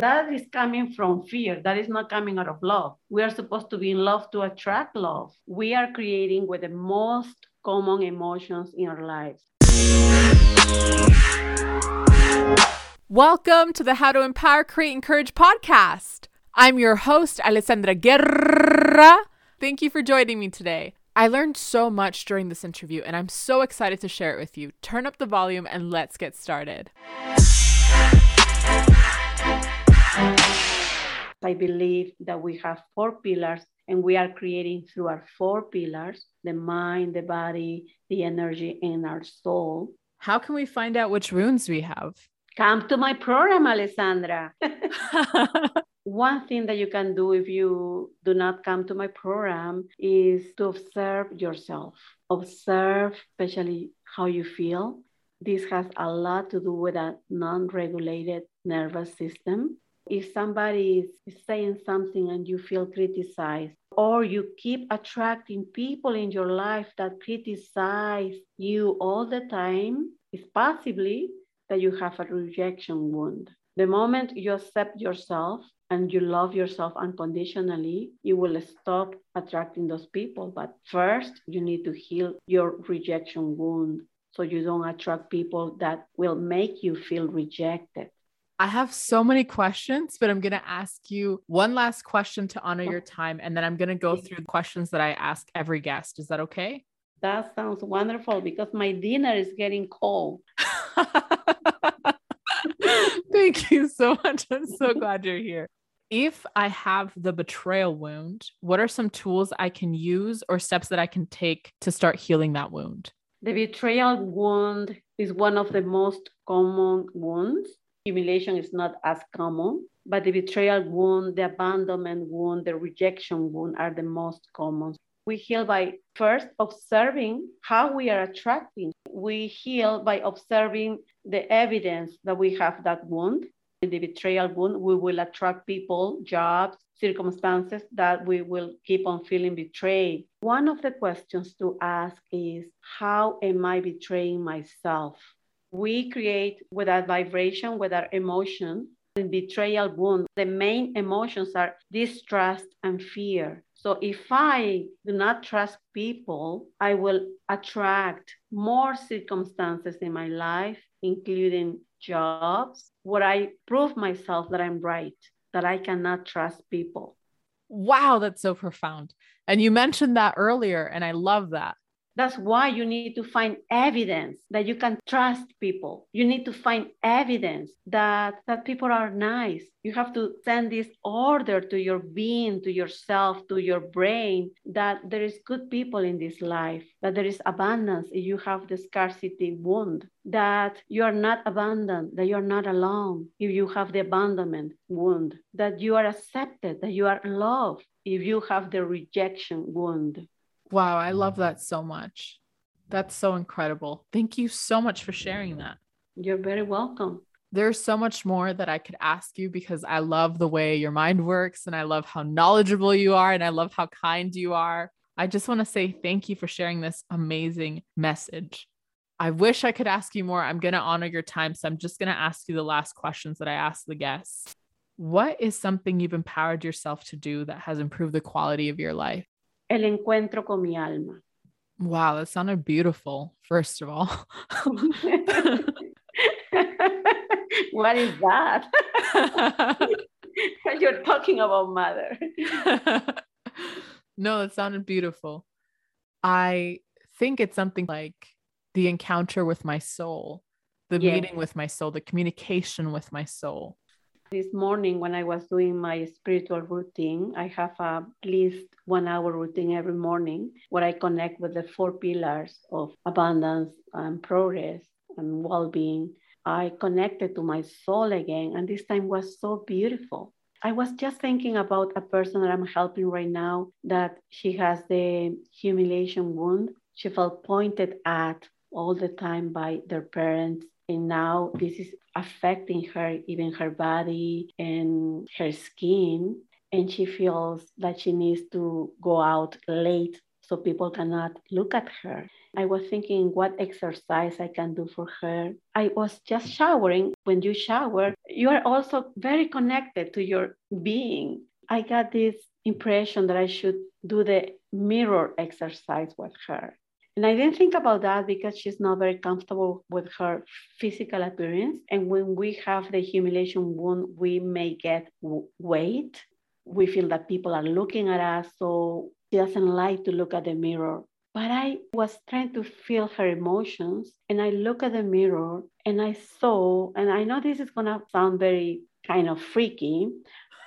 That is coming from fear. That is not coming out of love. We are supposed to be in love to attract love. We are creating with the most common emotions in our lives. Welcome to the How to Empower, Create, Encourage podcast. I'm your host, Alessandra Guerra. Thank you for joining me today. I learned so much during this interview, and I'm so excited to share it with you. Turn up the volume and let's get started. I believe that we have four pillars and we are creating through our four pillars the mind, the body, the energy, and our soul. How can we find out which wounds we have? Come to my program, Alessandra. One thing that you can do if you do not come to my program is to observe yourself. Observe, especially how you feel. This has a lot to do with a non regulated nervous system if somebody is saying something and you feel criticized, or you keep attracting people in your life that criticize you all the time, it's possibly that you have a rejection wound. The moment you accept yourself and you love yourself unconditionally, you will stop attracting those people. But first, you need to heal your rejection wound so you don't attract people that will make you feel rejected. I have so many questions, but I'm going to ask you one last question to honor your time. And then I'm going to go through the questions that I ask every guest. Is that okay? That sounds wonderful because my dinner is getting cold. Thank you so much. I'm so glad you're here. If I have the betrayal wound, what are some tools I can use or steps that I can take to start healing that wound? The betrayal wound is one of the most common wounds humiliation is not as common, but the betrayal wound, the abandonment wound, the rejection wound are the most common. We heal by first observing how we are attracting. We heal by observing the evidence that we have that wound. In the betrayal wound, we will attract people, jobs, circumstances that we will keep on feeling betrayed. One of the questions to ask is How am I betraying myself? We create with our vibration, with our emotion, in betrayal wound, the main emotions are distrust and fear. So if I do not trust people, I will attract more circumstances in my life, including jobs, where I prove myself that I'm right, that I cannot trust people. Wow, that's so profound. And you mentioned that earlier, and I love that. That's why you need to find evidence that you can trust people. You need to find evidence that, that people are nice. You have to send this order to your being, to yourself, to your brain that there is good people in this life, that there is abundance if you have the scarcity wound, that you are not abandoned, that you are not alone if you have the abandonment wound, that you are accepted, that you are loved if you have the rejection wound. Wow, I love mm. that so much. That's so incredible. Thank you so much for sharing that. You're very welcome. There's so much more that I could ask you because I love the way your mind works and I love how knowledgeable you are and I love how kind you are. I just want to say thank you for sharing this amazing message. I wish I could ask you more. I'm going to honor your time. So I'm just going to ask you the last questions that I ask the guests. What is something you've empowered yourself to do that has improved the quality of your life? El encuentro con mi alma. Wow, that sounded beautiful, first of all. what is that? You're talking about mother. no, it sounded beautiful. I think it's something like the encounter with my soul, the meeting with my soul, the communication with my soul. This morning, when I was doing my spiritual routine, I have a, at least one hour routine every morning where I connect with the four pillars of abundance and progress and well being. I connected to my soul again, and this time was so beautiful. I was just thinking about a person that I'm helping right now that she has the humiliation wound. She felt pointed at all the time by their parents and now this is affecting her even her body and her skin and she feels that she needs to go out late so people cannot look at her. I was thinking what exercise I can do for her. I was just showering. When you shower, you are also very connected to your being. I got this impression that I should do the mirror exercise with her. And I didn't think about that because she's not very comfortable with her physical appearance. And when we have the humiliation wound, we may get weight. We feel that people are looking at us. So she doesn't like to look at the mirror. But I was trying to feel her emotions. And I look at the mirror and I saw, and I know this is going to sound very kind of freaky,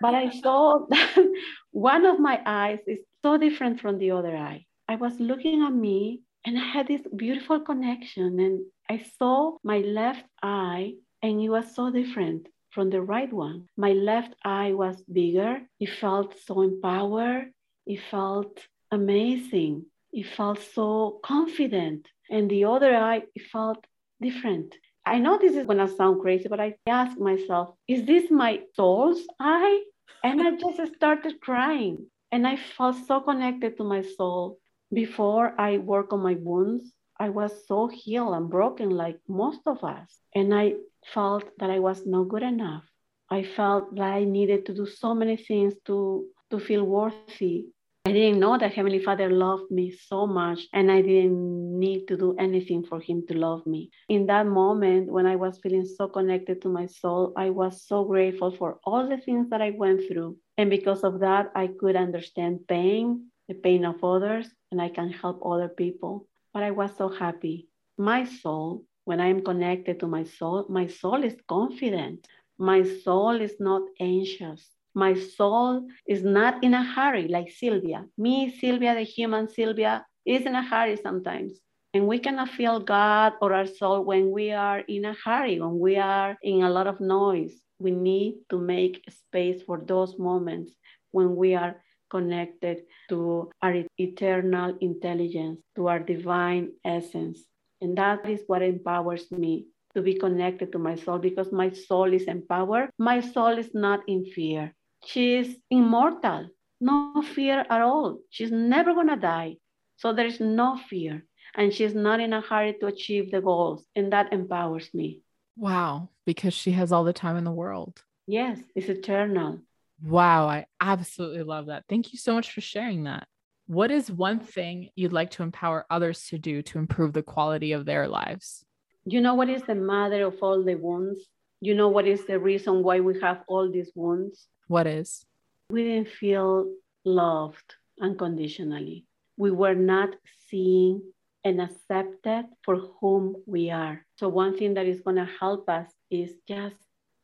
but I saw that one of my eyes is so different from the other eye. I was looking at me and I had this beautiful connection, and I saw my left eye, and it was so different from the right one. My left eye was bigger, it felt so empowered, it felt amazing, it felt so confident. And the other eye, it felt different. I know this is gonna sound crazy, but I asked myself, is this my soul's eye? And I just started crying. And I felt so connected to my soul. Before I work on my wounds, I was so healed and broken like most of us. And I felt that I was not good enough. I felt that I needed to do so many things to, to feel worthy. I didn't know that Heavenly Father loved me so much, and I didn't need to do anything for Him to love me. In that moment, when I was feeling so connected to my soul, I was so grateful for all the things that I went through. And because of that, I could understand pain, the pain of others, and I can help other people. But I was so happy. My soul, when I am connected to my soul, my soul is confident. My soul is not anxious. My soul is not in a hurry like Silvia. Me, Silvia, the human Silvia, is in a hurry sometimes. And we cannot feel God or our soul when we are in a hurry, when we are in a lot of noise. We need to make space for those moments when we are connected to our eternal intelligence, to our divine essence. And that is what empowers me to be connected to my soul because my soul is empowered. My soul is not in fear. She is immortal, no fear at all. She's never going to die. So there is no fear. And she's not in a hurry to achieve the goals. And that empowers me. Wow. Because she has all the time in the world. Yes, it's eternal. Wow, I absolutely love that. Thank you so much for sharing that. What is one thing you'd like to empower others to do to improve the quality of their lives? You know what is the mother of all the wounds? You know what is the reason why we have all these wounds? What is? We didn't feel loved unconditionally. We were not seen and accepted for whom we are. So, one thing that is going to help us is just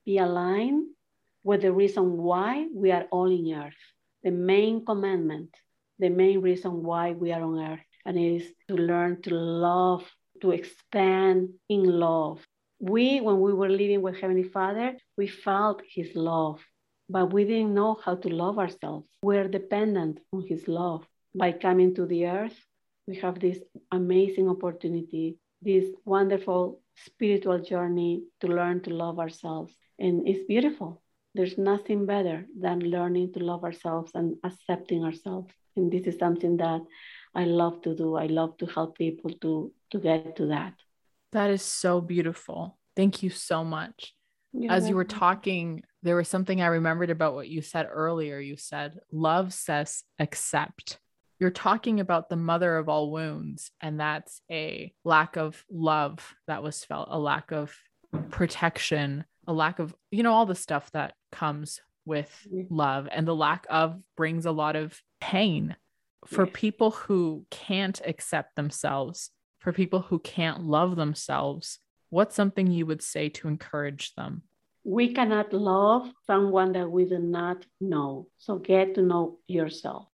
be aligned with the reason why we are all in earth. The main commandment, the main reason why we are on earth, and it is to learn to love, to expand in love. We, when we were living with Heavenly Father, we felt His love, but we didn't know how to love ourselves. We're dependent on His love. By coming to the earth, we have this amazing opportunity, this wonderful spiritual journey to learn to love ourselves. And it's beautiful there's nothing better than learning to love ourselves and accepting ourselves. And this is something that I love to do. I love to help people to to get to that. That is so beautiful. Thank you so much. You're As welcome. you were talking, there was something I remembered about what you said earlier. You said, Love says accept. You're talking about the mother of all wounds, and that's a lack of love that was felt, a lack of protection, a lack of, you know, all the stuff that comes with mm-hmm. love and the lack of brings a lot of pain for people who can't accept themselves, for people who can't love themselves. What's something you would say to encourage them? We cannot love someone that we do not know. So get to know yourself.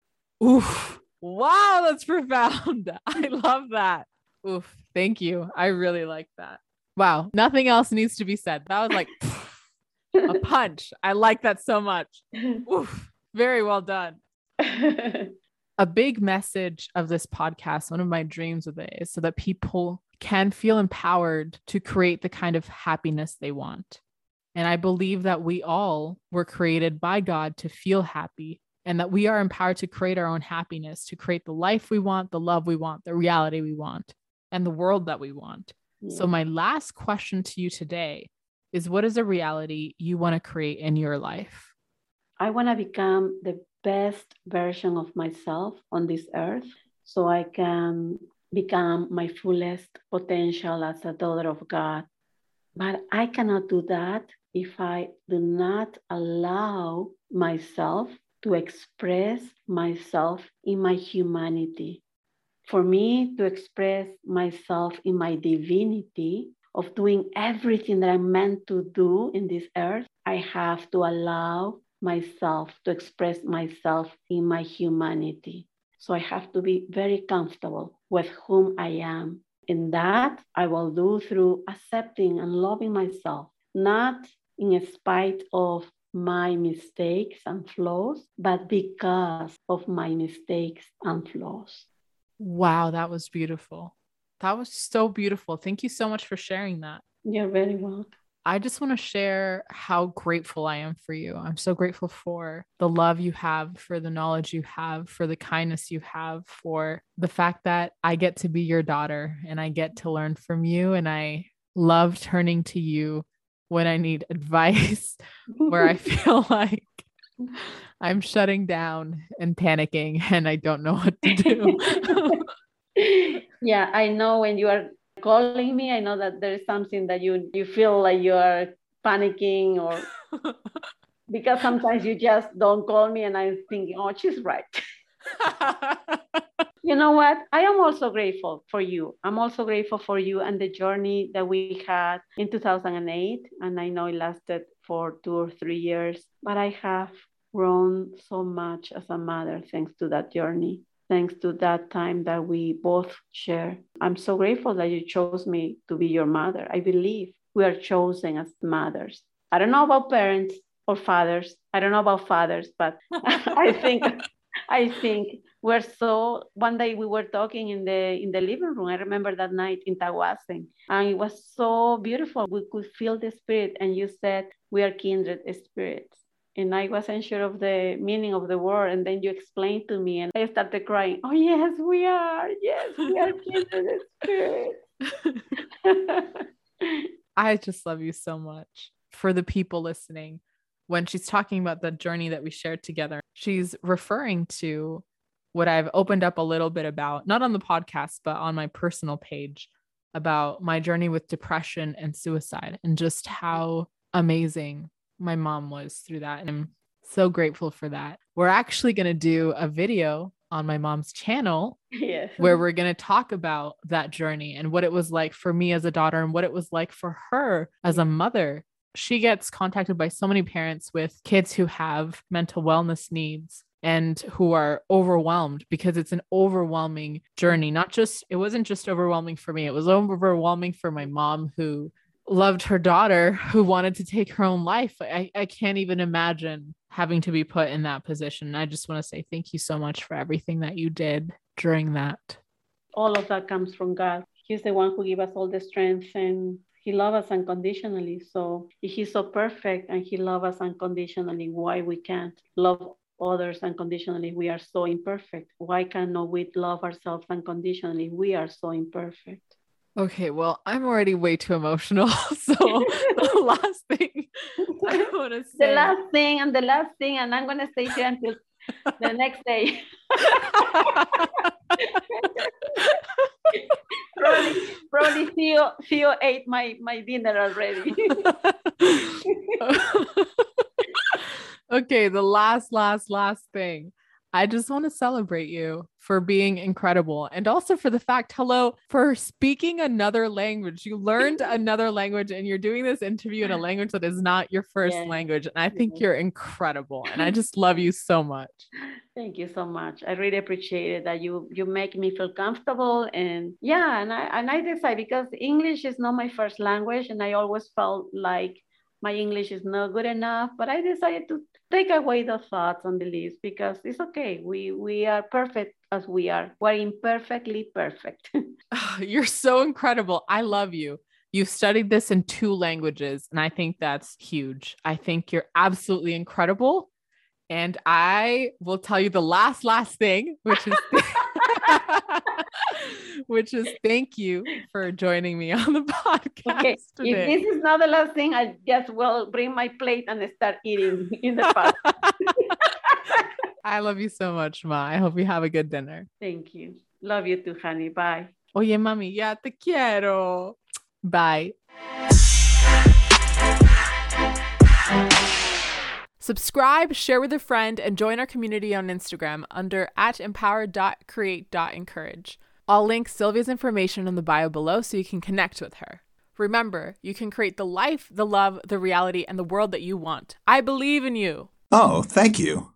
Oof. Wow, that's profound. I love that. Oof. Thank you. I really like that. Wow. Nothing else needs to be said. That was like a punch. I like that so much. Oof, very well done. a big message of this podcast, one of my dreams with it is so that people can feel empowered to create the kind of happiness they want. And I believe that we all were created by God to feel happy and that we are empowered to create our own happiness, to create the life we want, the love we want, the reality we want, and the world that we want. Yeah. So, my last question to you today is what is a reality you want to create in your life? I want to become the best version of myself on this earth so I can become my fullest potential as a daughter of God. But I cannot do that if I do not allow myself to express myself in my humanity. For me to express myself in my divinity, of doing everything that I'm meant to do in this earth, I have to allow myself to express myself in my humanity. So I have to be very comfortable with whom I am. And that I will do through accepting and loving myself, not in spite of my mistakes and flaws, but because of my mistakes and flaws. Wow, that was beautiful. That was so beautiful. Thank you so much for sharing that. You're very welcome. I just want to share how grateful I am for you. I'm so grateful for the love you have, for the knowledge you have, for the kindness you have, for the fact that I get to be your daughter and I get to learn from you. And I love turning to you when I need advice, where I feel like I'm shutting down and panicking and I don't know what to do. yeah, I know when you are calling me, I know that there is something that you you feel like you are panicking or because sometimes you just don't call me and I'm thinking, oh, she's right. you know what? I am also grateful for you. I'm also grateful for you and the journey that we had in 2008. And I know it lasted for two or three years, but I have grown so much as a mother thanks to that journey thanks to that time that we both share. I'm so grateful that you chose me to be your mother. I believe we are chosen as mothers. I don't know about parents or fathers. I don't know about fathers, but I think I think we're so one day we were talking in the in the living room. I remember that night in Taguasen. And it was so beautiful. We could feel the spirit. And you said we are kindred spirits and I wasn't sure of the meaning of the word. And then you explained to me, and I started crying. Oh, yes, we are. Yes, we are kindred spirits. I just love you so much. For the people listening, when she's talking about the journey that we shared together, she's referring to what I've opened up a little bit about, not on the podcast, but on my personal page about my journey with depression and suicide and just how amazing my mom was through that. And I'm so grateful for that. We're actually going to do a video on my mom's channel yes. where we're going to talk about that journey and what it was like for me as a daughter and what it was like for her as a mother. She gets contacted by so many parents with kids who have mental wellness needs and who are overwhelmed because it's an overwhelming journey. Not just, it wasn't just overwhelming for me, it was overwhelming for my mom who loved her daughter who wanted to take her own life. I, I can't even imagine having to be put in that position. I just want to say thank you so much for everything that you did during that. All of that comes from God. He's the one who gave us all the strength and he loves us unconditionally. So if he's so perfect and he loves us unconditionally, why we can't love others unconditionally? We are so imperfect. Why cannot we love ourselves unconditionally? We are so imperfect. Okay, well, I'm already way too emotional. So the last thing I want to say. The last thing and the last thing, and I'm going to stay here until the next day. probably, probably Theo, Theo ate my, my dinner already. Okay, the last, last, last thing. I just want to celebrate you for being incredible and also for the fact, hello, for speaking another language. You learned another language and you're doing this interview in a language that is not your first yes. language. And I think yes. you're incredible. And I just love you so much. Thank you so much. I really appreciate it that you you make me feel comfortable and yeah, and I and I decide because English is not my first language and I always felt like my English is not good enough, but I decided to take away the thoughts and beliefs because it's okay. We we are perfect as we are. We're imperfectly perfect. You're so incredible. I love you. You've studied this in two languages, and I think that's huge. I think you're absolutely incredible. And I will tell you the last, last thing, which is which is thank you for joining me on the podcast. Okay. Today. If this is not the last thing, I just will bring my plate and start eating in the park. I love you so much, Ma. I hope you have a good dinner. Thank you. Love you too, honey. Bye. Oye, mami, ya te quiero. Bye. Subscribe, share with a friend, and join our community on Instagram under at. I'll link Silvia's information in the bio below so you can connect with her. Remember, you can create the life, the love, the reality, and the world that you want. I believe in you. Oh, thank you.